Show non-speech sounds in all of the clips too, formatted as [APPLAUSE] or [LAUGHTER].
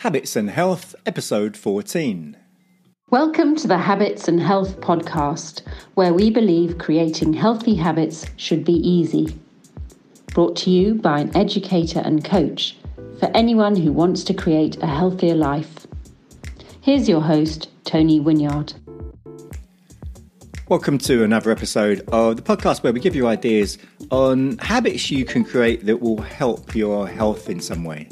Habits and Health, Episode 14. Welcome to the Habits and Health podcast, where we believe creating healthy habits should be easy. Brought to you by an educator and coach for anyone who wants to create a healthier life. Here's your host, Tony Winyard. Welcome to another episode of the podcast where we give you ideas on habits you can create that will help your health in some way.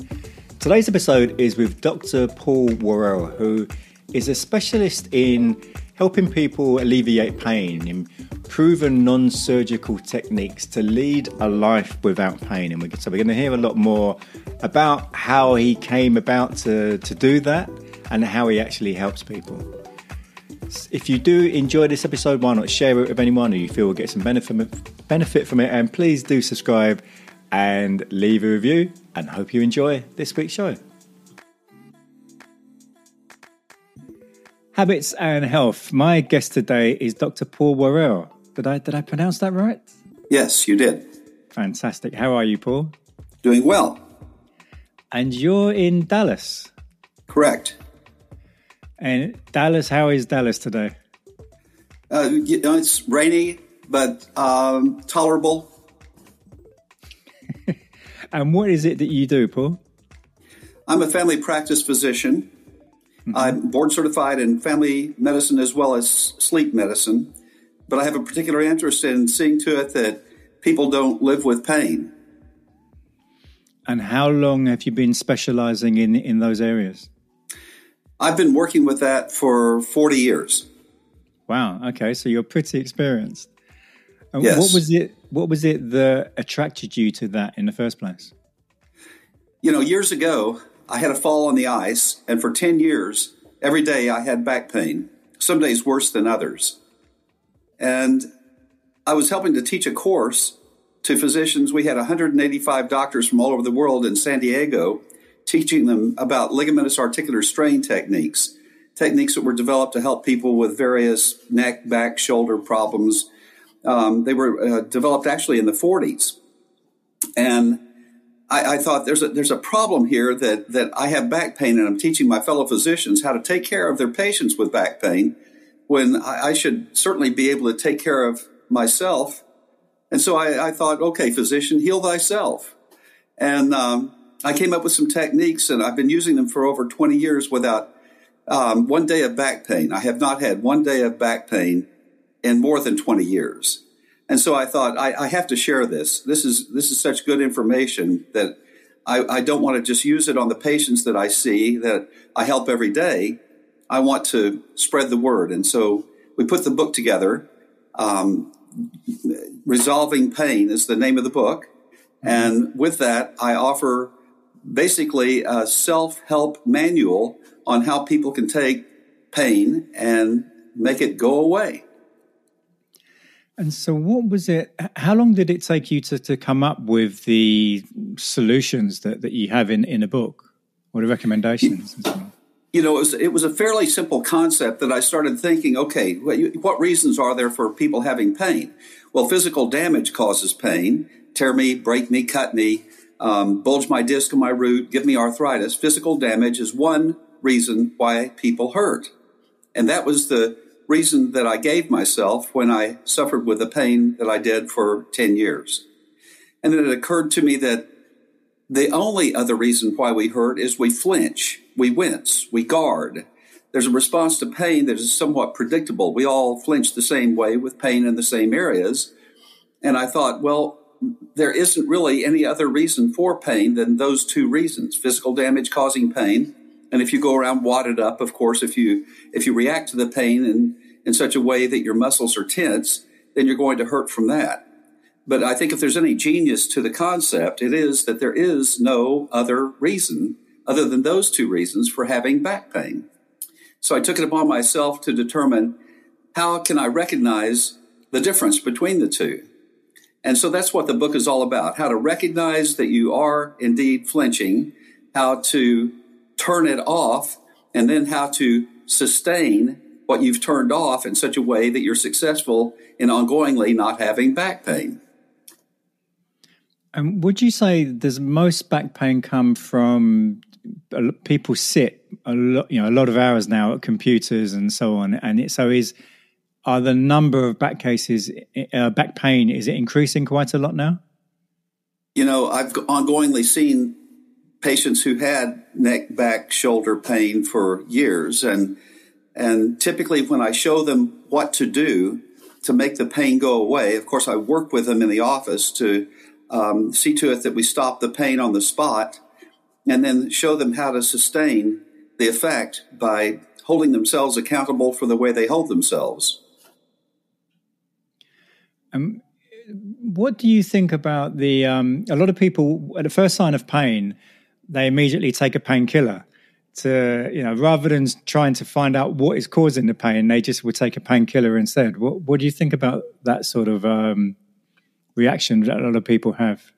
Today's episode is with Dr. Paul Worrell, who is a specialist in helping people alleviate pain, improving non surgical techniques to lead a life without pain. And so we're going to hear a lot more about how he came about to, to do that and how he actually helps people. If you do enjoy this episode, why not share it with anyone who you feel will get some benefit, benefit from it? And please do subscribe and leave a review and hope you enjoy this week's show. Habits and health. My guest today is Dr. Paul Worrell. Did I did I pronounce that right? Yes, you did. Fantastic. How are you, Paul? Doing well. And you're in Dallas. Correct. And Dallas, how is Dallas today? Uh, you know, it's rainy, but um, tolerable. And what is it that you do, Paul? I'm a family practice physician. Mm-hmm. I'm board certified in family medicine as well as sleep medicine, but I have a particular interest in seeing to it that people don't live with pain. And how long have you been specializing in, in those areas? I've been working with that for 40 years. Wow. Okay. So you're pretty experienced. Yes. What was it? What was it that attracted you to that in the first place? You know, years ago, I had a fall on the ice, and for 10 years, every day I had back pain, some days worse than others. And I was helping to teach a course to physicians. We had 185 doctors from all over the world in San Diego teaching them about ligamentous articular strain techniques, techniques that were developed to help people with various neck, back, shoulder problems um, they were uh, developed actually in the 40s, and I, I, thought there's a there's a problem here that that I have back pain, and I'm teaching my fellow physicians how to take care of their patients with back pain, when I, I should certainly be able to take care of myself. And so I, I thought, okay, physician, heal thyself. And um, I came up with some techniques, and I've been using them for over 20 years without um, one day of back pain. I have not had one day of back pain in more than 20 years. And so I thought I, I have to share this. This is this is such good information that I, I don't want to just use it on the patients that I see that I help every day. I want to spread the word, and so we put the book together. Um, Resolving Pain is the name of the book, and with that, I offer basically a self-help manual on how people can take pain and make it go away. And so, what was it? How long did it take you to, to come up with the solutions that, that you have in, in a book or the recommendations? You know, it was, it was a fairly simple concept that I started thinking okay, what reasons are there for people having pain? Well, physical damage causes pain tear me, break me, cut me, um, bulge my disc in my root, give me arthritis. Physical damage is one reason why people hurt. And that was the reason that I gave myself when I suffered with the pain that I did for 10 years. And then it occurred to me that the only other reason why we hurt is we flinch, we wince, we guard. There's a response to pain that is somewhat predictable. We all flinch the same way with pain in the same areas. And I thought, well, there isn't really any other reason for pain than those two reasons physical damage causing pain and if you go around wadded up, of course, if you if you react to the pain in, in such a way that your muscles are tense, then you're going to hurt from that. But I think if there's any genius to the concept, it is that there is no other reason other than those two reasons for having back pain. So I took it upon myself to determine how can I recognize the difference between the two. And so that's what the book is all about how to recognize that you are indeed flinching, how to turn it off, and then how to sustain what you've turned off in such a way that you're successful in ongoingly not having back pain. And would you say does most back pain come from people sit a lot, you know, a lot of hours now at computers and so on, and it, so is are the number of back cases, uh, back pain, is it increasing quite a lot now? You know, I've ongoingly seen patients who had neck, back, shoulder pain for years, and and typically when I show them what to do to make the pain go away, of course, I work with them in the office to um, see to it that we stop the pain on the spot, and then show them how to sustain the effect by holding themselves accountable for the way they hold themselves. Um, what do you think about the? Um, a lot of people at the first sign of pain, they immediately take a painkiller. To you know, rather than trying to find out what is causing the pain, they just would take a painkiller instead. What What do you think about that sort of um, reaction that a lot of people have?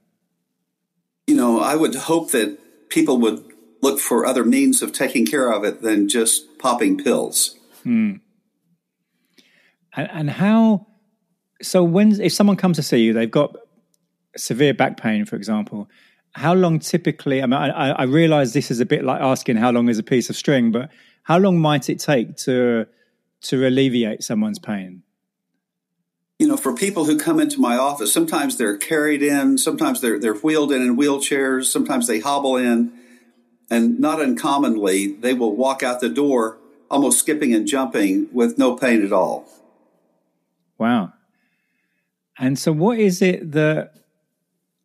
You know, I would hope that people would look for other means of taking care of it than just popping pills. Hmm. And, and how? So when if someone comes to see you, they've got severe back pain, for example. How long typically? I mean, I, I realize this is a bit like asking how long is a piece of string, but how long might it take to to alleviate someone's pain? You know, for people who come into my office, sometimes they're carried in, sometimes they're they're wheeled in in wheelchairs, sometimes they hobble in, and not uncommonly they will walk out the door almost skipping and jumping with no pain at all. Wow. And so, what is it that,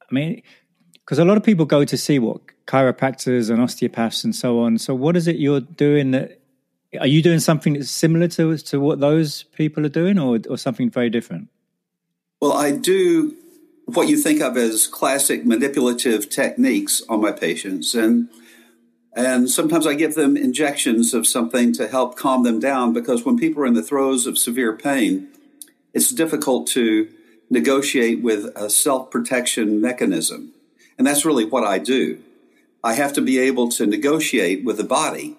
I mean, because a lot of people go to see what chiropractors and osteopaths and so on. So, what is it you're doing that, are you doing something that's similar to, to what those people are doing or, or something very different? Well, I do what you think of as classic manipulative techniques on my patients. And and sometimes I give them injections of something to help calm them down because when people are in the throes of severe pain, it's difficult to negotiate with a self protection mechanism. And that's really what I do. I have to be able to negotiate with the body.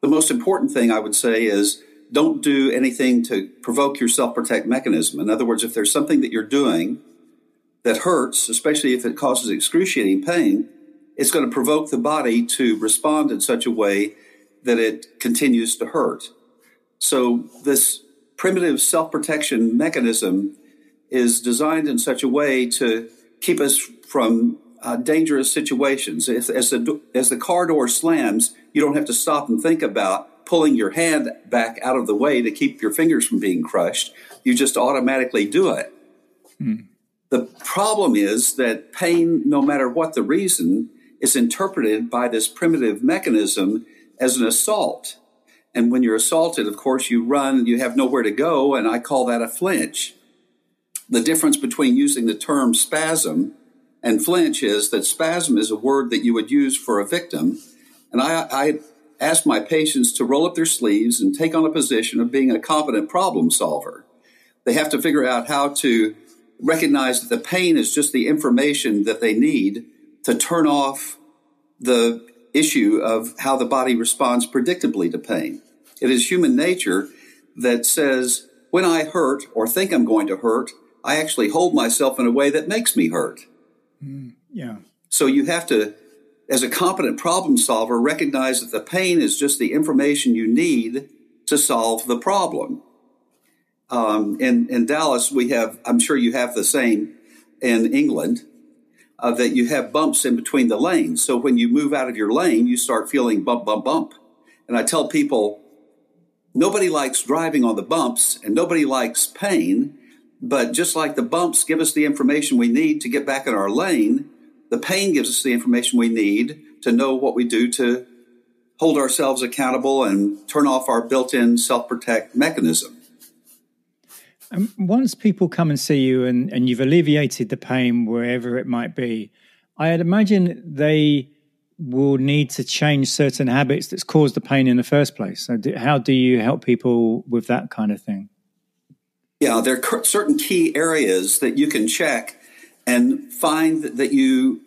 The most important thing I would say is don't do anything to provoke your self protect mechanism. In other words, if there's something that you're doing that hurts, especially if it causes excruciating pain, it's going to provoke the body to respond in such a way that it continues to hurt. So, this primitive self protection mechanism is designed in such a way to keep us from uh, dangerous situations. As, as, the, as the car door slams, you don't have to stop and think about pulling your hand back out of the way to keep your fingers from being crushed. You just automatically do it. Hmm. The problem is that pain, no matter what the reason, is interpreted by this primitive mechanism as an assault. And when you're assaulted, of course, you run and you have nowhere to go, and I call that a flinch. The difference between using the term spasm and flinch is that spasm is a word that you would use for a victim. And I, I ask my patients to roll up their sleeves and take on a position of being a competent problem solver. They have to figure out how to recognize that the pain is just the information that they need to turn off the issue of how the body responds predictably to pain. It is human nature that says, when I hurt or think I'm going to hurt, I actually hold myself in a way that makes me hurt. Mm, yeah. So you have to, as a competent problem solver, recognize that the pain is just the information you need to solve the problem. Um, in, in Dallas, we have, I'm sure you have the same in England, uh, that you have bumps in between the lanes. So when you move out of your lane, you start feeling bump, bump, bump. And I tell people, nobody likes driving on the bumps and nobody likes pain. But just like the bumps give us the information we need to get back in our lane, the pain gives us the information we need to know what we do to hold ourselves accountable and turn off our built in self protect mechanism. Um, once people come and see you and, and you've alleviated the pain wherever it might be, I'd imagine they will need to change certain habits that's caused the pain in the first place. So, do, how do you help people with that kind of thing? Yeah, there are certain key areas that you can check and find that you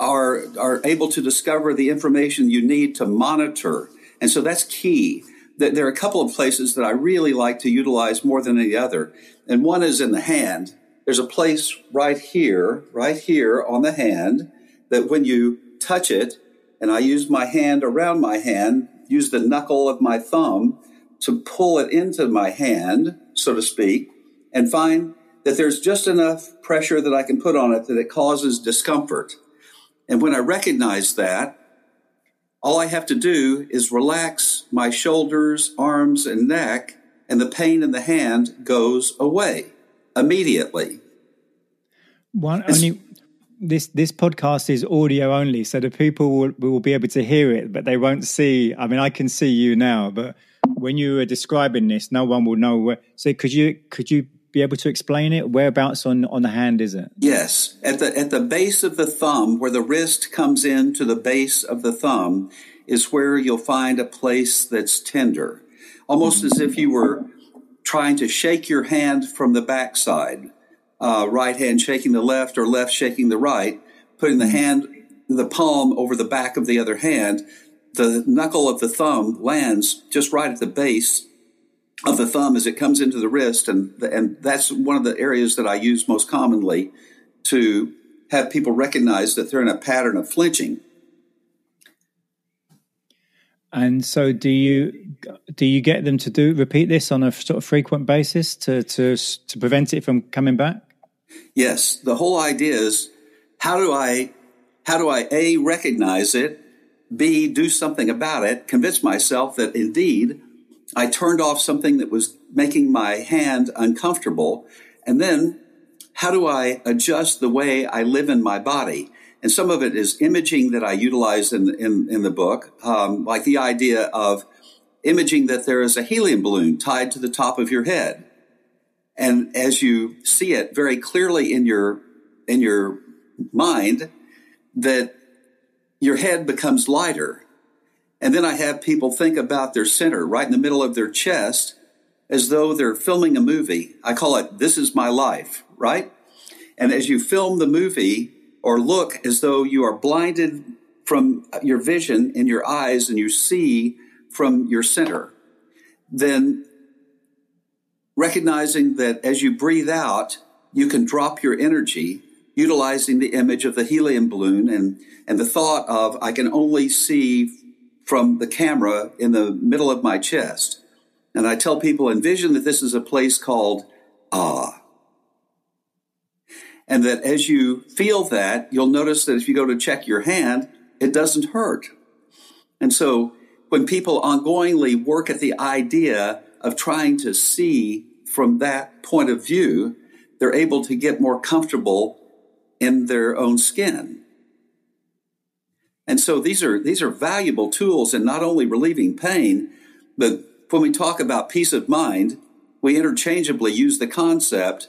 are are able to discover the information you need to monitor. And so that's key. There are a couple of places that I really like to utilize more than any other. And one is in the hand. There's a place right here, right here on the hand that when you touch it, and I use my hand around my hand, use the knuckle of my thumb to pull it into my hand, so to speak, and find that there's just enough pressure that I can put on it that it causes discomfort. And when I recognize that, all I have to do is relax my shoulders, arms, and neck, and the pain in the hand goes away immediately. One only this this podcast is audio only, so the people will, will be able to hear it, but they won't see. I mean, I can see you now, but when you were describing this, no one will know where. So could you could you be able to explain it? Whereabouts on on the hand is it? Yes, at the at the base of the thumb, where the wrist comes in to the base of the thumb, is where you'll find a place that's tender, almost as if you were trying to shake your hand from the backside. Uh, right hand shaking the left or left shaking the right, putting the hand, the palm over the back of the other hand. The knuckle of the thumb lands just right at the base of the thumb as it comes into the wrist, and and that's one of the areas that I use most commonly to have people recognize that they're in a pattern of flinching. And so, do you do you get them to do repeat this on a sort of frequent basis to to to prevent it from coming back? Yes, the whole idea is how do I how do I a recognize it, b do something about it, convince myself that indeed I turned off something that was making my hand uncomfortable. And then how do I adjust the way I live in my body? And some of it is imaging that I utilize in, in, in the book, um, like the idea of imaging that there is a helium balloon tied to the top of your head. And as you see it very clearly in your, in your mind, that your head becomes lighter and then I have people think about their center right in the middle of their chest as though they're filming a movie. I call it This is My Life, right? And as you film the movie or look as though you are blinded from your vision in your eyes and you see from your center, then recognizing that as you breathe out, you can drop your energy utilizing the image of the helium balloon and, and the thought of I can only see from the camera in the middle of my chest. And I tell people, envision that this is a place called Ah. And that as you feel that, you'll notice that if you go to check your hand, it doesn't hurt. And so when people ongoingly work at the idea of trying to see from that point of view, they're able to get more comfortable in their own skin. And so these are these are valuable tools in not only relieving pain, but when we talk about peace of mind, we interchangeably use the concept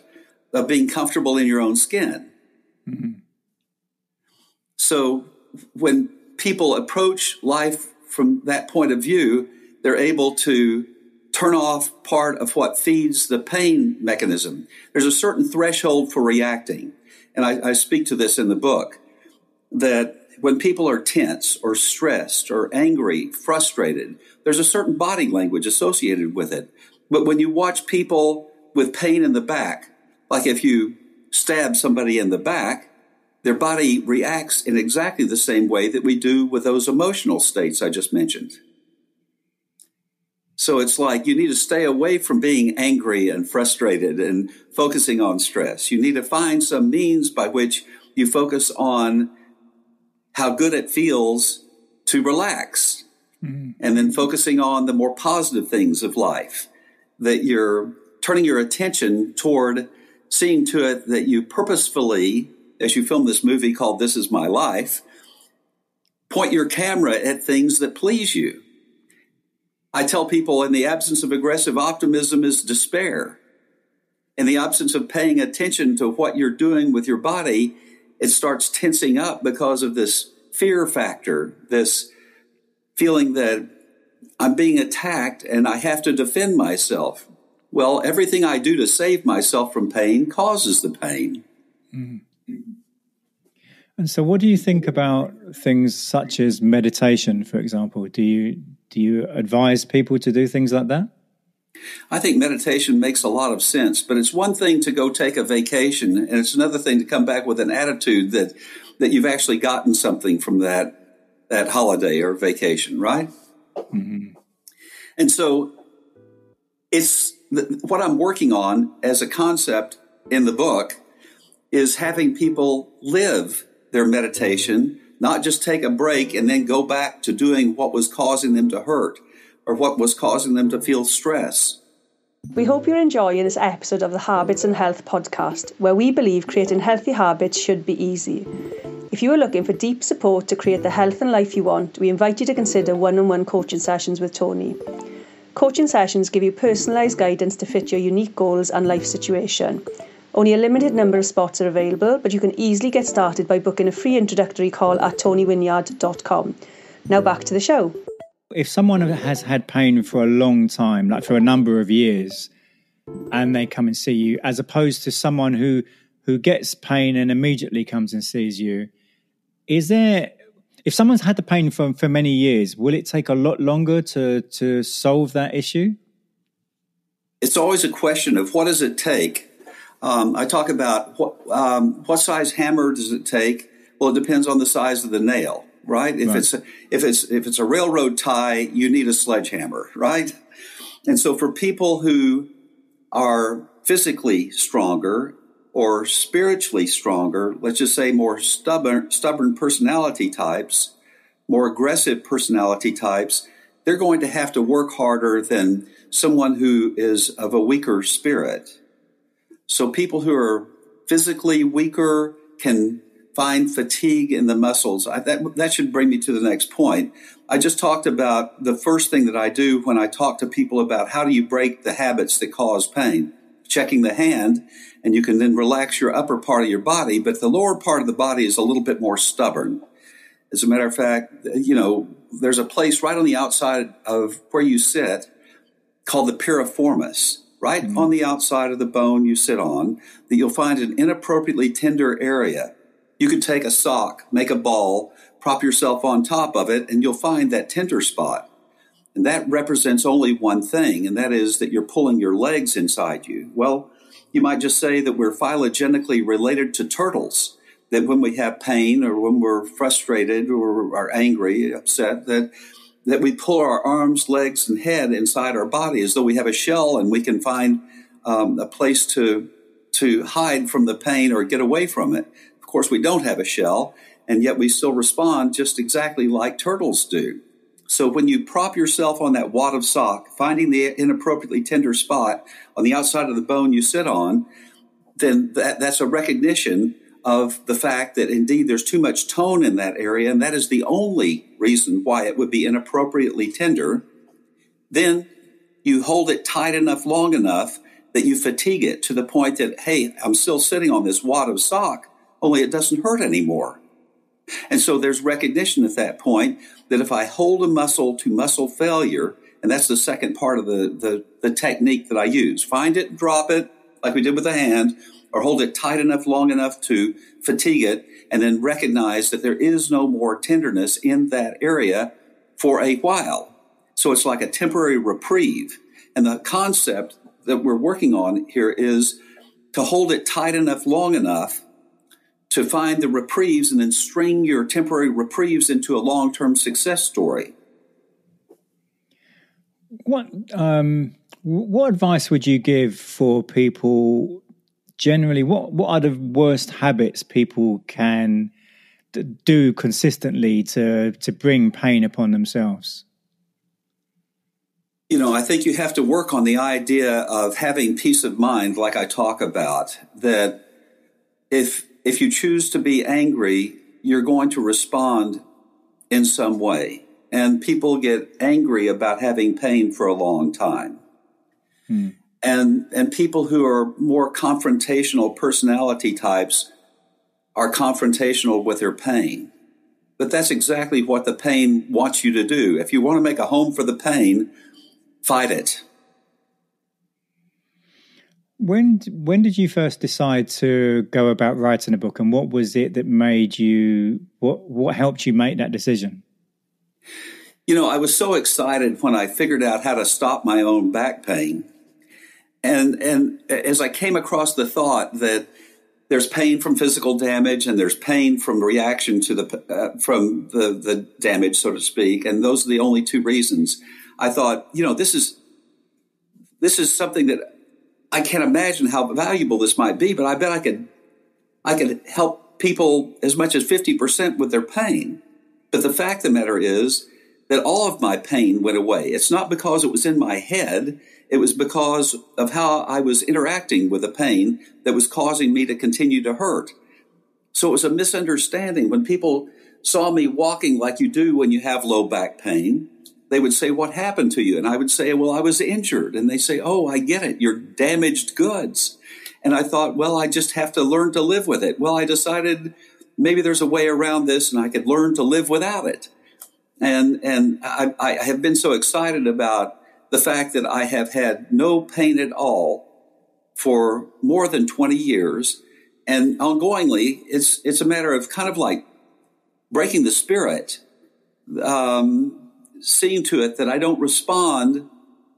of being comfortable in your own skin. Mm-hmm. So when people approach life from that point of view, they're able to turn off part of what feeds the pain mechanism. There's a certain threshold for reacting. And I, I speak to this in the book that when people are tense or stressed or angry, frustrated, there's a certain body language associated with it. But when you watch people with pain in the back, like if you stab somebody in the back, their body reacts in exactly the same way that we do with those emotional states I just mentioned. So it's like you need to stay away from being angry and frustrated and focusing on stress. You need to find some means by which you focus on how good it feels to relax mm-hmm. and then focusing on the more positive things of life that you're turning your attention toward seeing to it that you purposefully as you film this movie called this is my life point your camera at things that please you i tell people in the absence of aggressive optimism is despair in the absence of paying attention to what you're doing with your body it starts tensing up because of this fear factor, this feeling that I'm being attacked and I have to defend myself. Well, everything I do to save myself from pain causes the pain. Mm. And so, what do you think about things such as meditation, for example? Do you do you advise people to do things like that? I think meditation makes a lot of sense, but it's one thing to go take a vacation, and it's another thing to come back with an attitude that that you've actually gotten something from that that holiday or vacation, right? Mm-hmm. And so it's what I'm working on as a concept in the book is having people live their meditation, not just take a break and then go back to doing what was causing them to hurt or what was causing them to feel stress. We hope you're enjoying this episode of the Habits and Health podcast, where we believe creating healthy habits should be easy. If you are looking for deep support to create the health and life you want, we invite you to consider one on one coaching sessions with Tony. Coaching sessions give you personalised guidance to fit your unique goals and life situation. Only a limited number of spots are available, but you can easily get started by booking a free introductory call at tonywinyard.com. Now back to the show. If someone has had pain for a long time, like for a number of years, and they come and see you, as opposed to someone who who gets pain and immediately comes and sees you, is there if someone's had the pain for for many years, will it take a lot longer to to solve that issue? It's always a question of what does it take. Um, I talk about what um, what size hammer does it take. Well, it depends on the size of the nail right? If right. it's a, if it's if it's a railroad tie, you need a sledgehammer, right? And so for people who are physically stronger or spiritually stronger, let's just say more stubborn stubborn personality types, more aggressive personality types, they're going to have to work harder than someone who is of a weaker spirit. So people who are physically weaker can find fatigue in the muscles. I, that, that should bring me to the next point. I just talked about the first thing that I do when I talk to people about how do you break the habits that cause pain. Checking the hand, and you can then relax your upper part of your body, but the lower part of the body is a little bit more stubborn. As a matter of fact, you know, there's a place right on the outside of where you sit called the piriformis right mm-hmm. on the outside of the bone you sit on, that you'll find an inappropriately tender area. You could take a sock, make a ball, prop yourself on top of it, and you'll find that tender spot. And that represents only one thing, and that is that you're pulling your legs inside you. Well, you might just say that we're phylogenetically related to turtles, that when we have pain or when we're frustrated or are angry, upset, that that we pull our arms, legs, and head inside our body as though we have a shell and we can find um, a place to to hide from the pain or get away from it Of course, we don't have a shell, and yet we still respond just exactly like turtles do. So when you prop yourself on that wad of sock, finding the inappropriately tender spot on the outside of the bone you sit on, then that, that's a recognition of the fact that indeed there's too much tone in that area, and that is the only reason why it would be inappropriately tender. Then you hold it tight enough long enough that you fatigue it to the point that, hey, I'm still sitting on this wad of sock only it doesn't hurt anymore. And so there's recognition at that point that if I hold a muscle to muscle failure, and that's the second part of the, the, the technique that I use, find it, drop it, like we did with the hand, or hold it tight enough, long enough to fatigue it, and then recognize that there is no more tenderness in that area for a while. So it's like a temporary reprieve. And the concept that we're working on here is to hold it tight enough, long enough to find the reprieves and then string your temporary reprieves into a long term success story. What um, what advice would you give for people generally? What what are the worst habits people can do consistently to to bring pain upon themselves? You know, I think you have to work on the idea of having peace of mind, like I talk about. That if if you choose to be angry, you're going to respond in some way. And people get angry about having pain for a long time. Hmm. And, and people who are more confrontational personality types are confrontational with their pain. But that's exactly what the pain wants you to do. If you want to make a home for the pain, fight it. When when did you first decide to go about writing a book, and what was it that made you what what helped you make that decision? You know, I was so excited when I figured out how to stop my own back pain, and and as I came across the thought that there's pain from physical damage and there's pain from reaction to the uh, from the the damage so to speak and those are the only two reasons i thought you know this is this is something that i can't imagine how valuable this might be but i bet i could i could help people as much as 50% with their pain. But the fact of the matter is that all of my pain went away it's not because it was in my head it was because of how I was interacting with the pain that was causing me to continue to hurt. So it was a misunderstanding. When people saw me walking like you do when you have low back pain, they would say, What happened to you? And I would say, Well, I was injured. And they say, Oh, I get it. You're damaged goods. And I thought, Well, I just have to learn to live with it. Well, I decided maybe there's a way around this and I could learn to live without it. And, and I, I have been so excited about the fact that I have had no pain at all for more than 20 years. And ongoingly, it's, it's a matter of kind of like breaking the spirit, um, seeing to it that I don't respond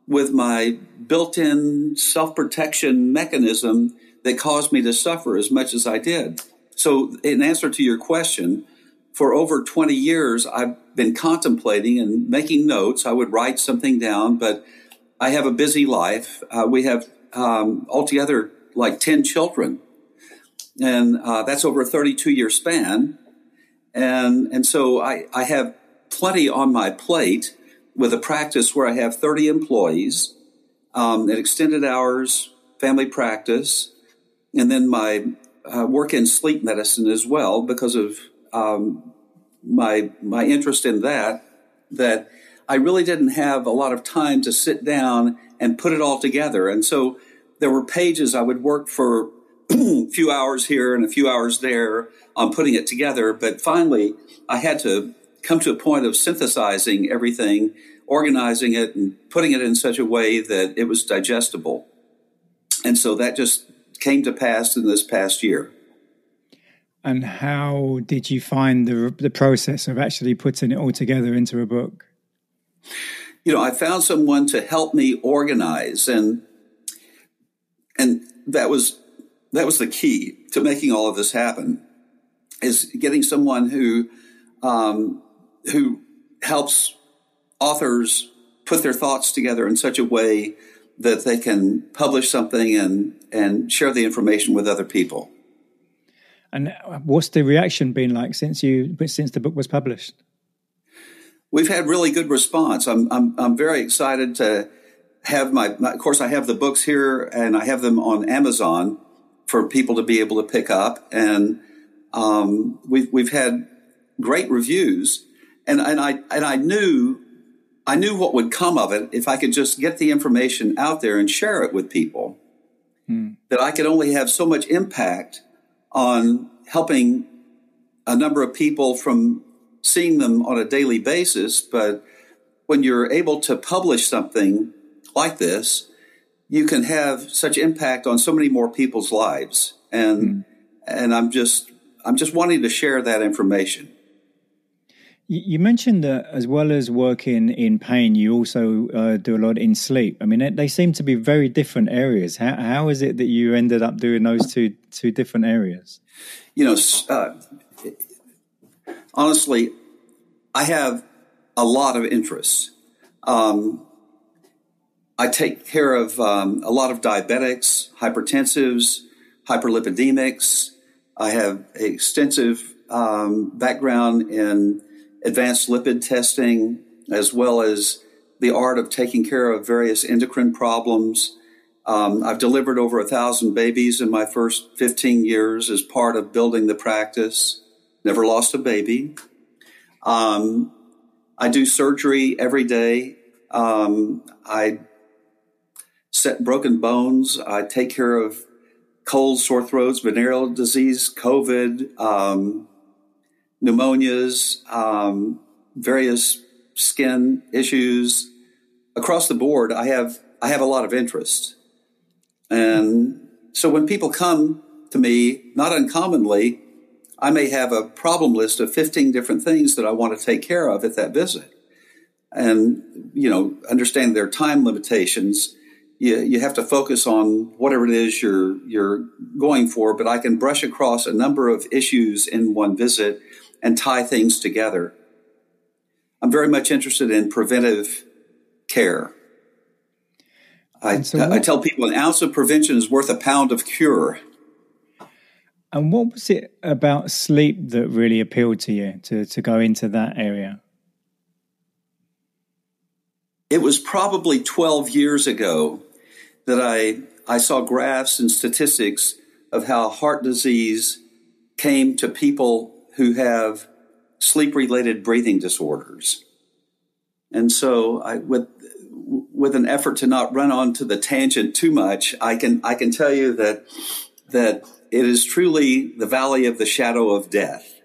with my built in self protection mechanism that caused me to suffer as much as I did. So, in answer to your question, for over 20 years, I've been contemplating and making notes. I would write something down, but I have a busy life. Uh, we have um, altogether like 10 children, and uh, that's over a 32 year span. And, and so I, I have plenty on my plate with a practice where I have 30 employees, um, at extended hours, family practice, and then my uh, work in sleep medicine as well because of um, my my interest in that that I really didn't have a lot of time to sit down and put it all together. And so there were pages I would work for [CLEARS THROAT] a few hours here and a few hours there on putting it together. But finally, I had to come to a point of synthesizing everything, organizing it, and putting it in such a way that it was digestible. And so that just came to pass in this past year. And how did you find the the process of actually putting it all together into a book? You know, I found someone to help me organize, and and that was that was the key to making all of this happen. Is getting someone who um, who helps authors put their thoughts together in such a way that they can publish something and and share the information with other people. And what's the reaction been like since you since the book was published? We've had really good response. I'm I'm, I'm very excited to have my, my. Of course, I have the books here, and I have them on Amazon for people to be able to pick up. And um, we've we've had great reviews, and and I and I knew I knew what would come of it if I could just get the information out there and share it with people. Hmm. That I could only have so much impact on helping a number of people from seeing them on a daily basis. But when you're able to publish something like this, you can have such impact on so many more people's lives. And, mm. and I'm just, I'm just wanting to share that information. You mentioned that as well as working in pain, you also uh, do a lot in sleep. I mean, they seem to be very different areas. How, how is it that you ended up doing those two two different areas? You know, uh, honestly, I have a lot of interests. Um, I take care of um, a lot of diabetics, hypertensives, hyperlipidemics. I have extensive um, background in advanced lipid testing, as well as the art of taking care of various endocrine problems. Um, I've delivered over a thousand babies in my first 15 years as part of building the practice. Never lost a baby. Um, I do surgery every day. Um, I set broken bones. I take care of colds, sore throats, venereal disease, COVID, um, pneumonias, um, various skin issues across the board. I have I have a lot of interest, and so when people come to me, not uncommonly, I may have a problem list of fifteen different things that I want to take care of at that visit, and you know, understand their time limitations. you, you have to focus on whatever it is you're you're going for, but I can brush across a number of issues in one visit and tie things together. I'm very much interested in preventive care. I, so what, I tell people an ounce of prevention is worth a pound of cure. And what was it about sleep that really appealed to you to, to go into that area? It was probably 12 years ago that I, I saw graphs and statistics of how heart disease came to people who have sleep related breathing disorders. And so I, with, with an effort to not run onto the tangent too much, I can, I can tell you that, that it is truly the valley of the shadow of death.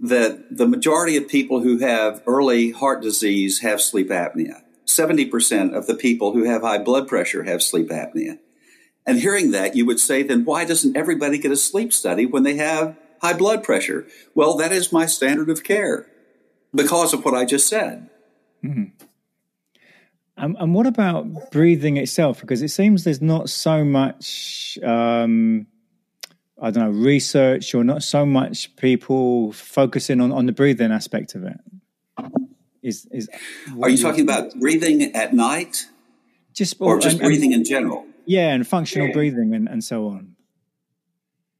That the majority of people who have early heart disease have sleep apnea. 70% of the people who have high blood pressure have sleep apnea. And hearing that, you would say, then why doesn't everybody get a sleep study when they have high blood pressure? Well, that is my standard of care because of what I just said. Mm-hmm. Um, and what about breathing itself? Because it seems there's not so much, um, I don't know, research or not so much people focusing on, on the breathing aspect of it. Is is are you talking about breathing at night? Just or just and, breathing and, in general? Yeah, and functional breathing and, and so on.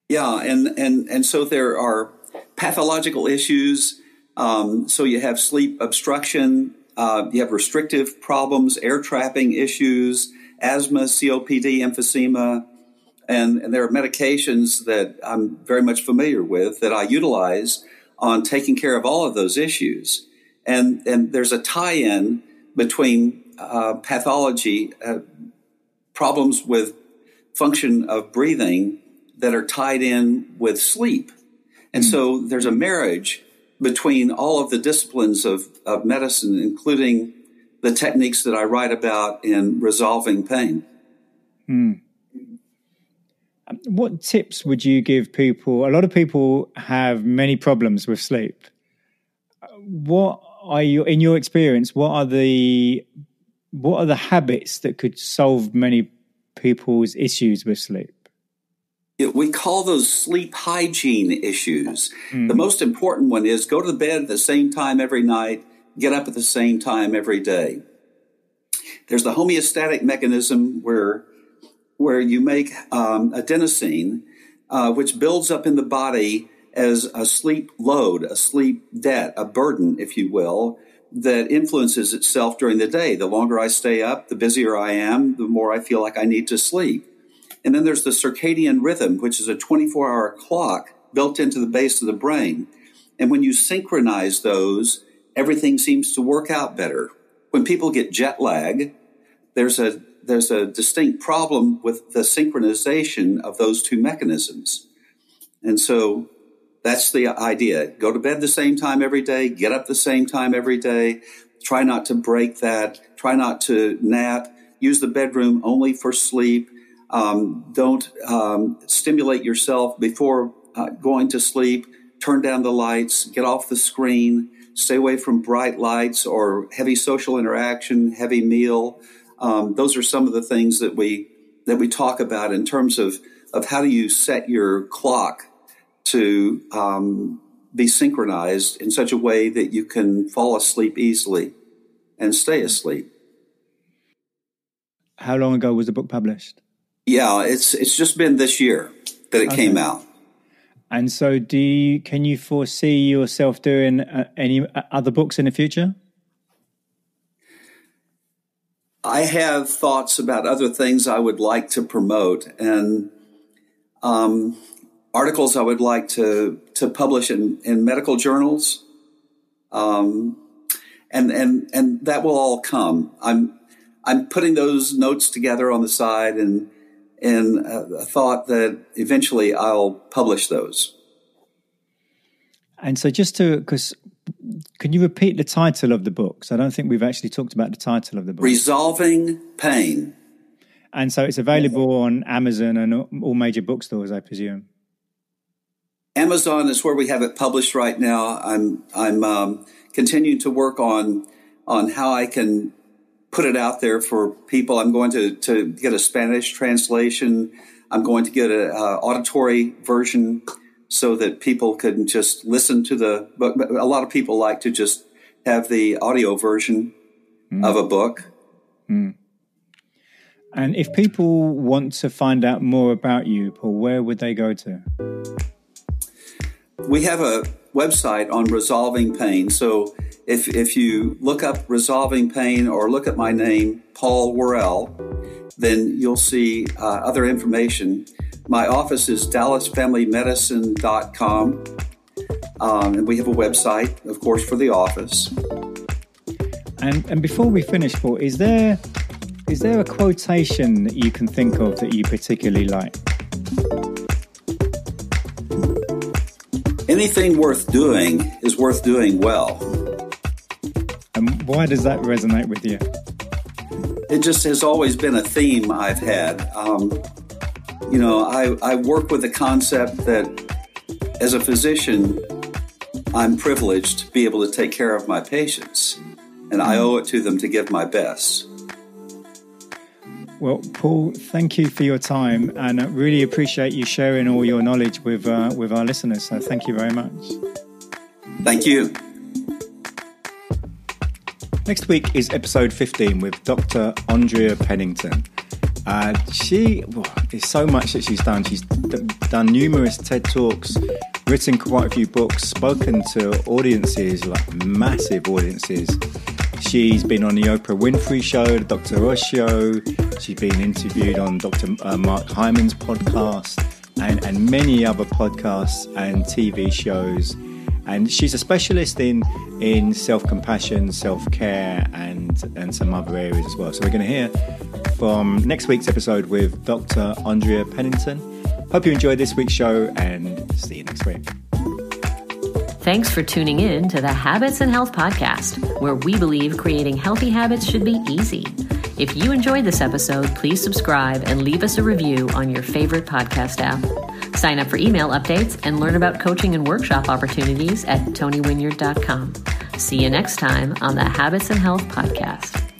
Yeah, and and and so there are pathological issues. Um, so you have sleep obstruction, uh, you have restrictive problems, air trapping issues, asthma, COPD, emphysema, and, and there are medications that I'm very much familiar with that I utilize on taking care of all of those issues and and there's a tie-in between uh, pathology, uh, problems with function of breathing that are tied in with sleep, and mm. so there's a marriage between all of the disciplines of, of medicine, including the techniques that I write about in resolving pain. Mm. What tips would you give people? A lot of people have many problems with sleep. What are you, in your experience, what are the what are the habits that could solve many people's issues with sleep? We call those sleep hygiene issues. Mm. The most important one is go to bed at the same time every night, get up at the same time every day. There's the homeostatic mechanism where where you make um, adenosine, uh, which builds up in the body as a sleep load, a sleep debt, a burden, if you will, that influences itself during the day. The longer I stay up, the busier I am, the more I feel like I need to sleep. And then there's the circadian rhythm, which is a 24 hour clock built into the base of the brain. And when you synchronize those, everything seems to work out better. When people get jet lag, there's a there's a distinct problem with the synchronization of those two mechanisms. And so that's the idea. Go to bed the same time every day, get up the same time every day. Try not to break that. Try not to nap. Use the bedroom only for sleep. Um, don't um, stimulate yourself before uh, going to sleep. Turn down the lights. Get off the screen. Stay away from bright lights or heavy social interaction, heavy meal. Um, those are some of the things that we that we talk about in terms of of how do you set your clock to um, be synchronized in such a way that you can fall asleep easily and stay asleep. How long ago was the book published? Yeah, it's it's just been this year that it okay. came out. And so, do you, can you foresee yourself doing uh, any uh, other books in the future? I have thoughts about other things I would like to promote, and um, articles I would like to to publish in, in medical journals, um, and and and that will all come. I'm I'm putting those notes together on the side, and and a, thought that eventually I'll publish those. And so, just to because. Can you repeat the title of the book? So I don't think we've actually talked about the title of the book. Resolving Pain. And so it's available on Amazon and all major bookstores, I presume. Amazon is where we have it published right now. I'm I'm um, continuing to work on on how I can put it out there for people. I'm going to, to get a Spanish translation. I'm going to get an auditory version so that people can just listen to the book. A lot of people like to just have the audio version mm. of a book. Mm. And if people want to find out more about you, Paul, where would they go to? We have a website on resolving pain. So if, if you look up resolving pain or look at my name, Paul Worrell, then you'll see uh, other information. My office is dallasfamilymedicine.com. Um, and we have a website, of course, for the office. And, and before we finish, Paul, is there is there a quotation that you can think of that you particularly like? Anything worth doing is worth doing well. Why does that resonate with you? It just has always been a theme I've had. Um, you know, I, I work with the concept that as a physician, I'm privileged to be able to take care of my patients, and I owe it to them to give my best. Well, Paul, thank you for your time, and I really appreciate you sharing all your knowledge with uh, with our listeners. So, thank you very much. Thank you. Next week is episode 15 with Dr. Andrea Pennington. Uh, she, well, there's so much that she's done. She's d- done numerous TED Talks, written quite a few books, spoken to audiences, like massive audiences. She's been on the Oprah Winfrey Show, the Dr. Oz Show. She's been interviewed on Dr. Uh, Mark Hyman's podcast and, and many other podcasts and TV shows and she's a specialist in in self compassion, self care, and and some other areas as well. So we're going to hear from next week's episode with Dr. Andrea Pennington. Hope you enjoyed this week's show, and see you next week. Thanks for tuning in to the Habits and Health Podcast, where we believe creating healthy habits should be easy. If you enjoyed this episode, please subscribe and leave us a review on your favorite podcast app. Sign up for email updates and learn about coaching and workshop opportunities at tonywinyard.com. See you next time on the Habits and Health Podcast.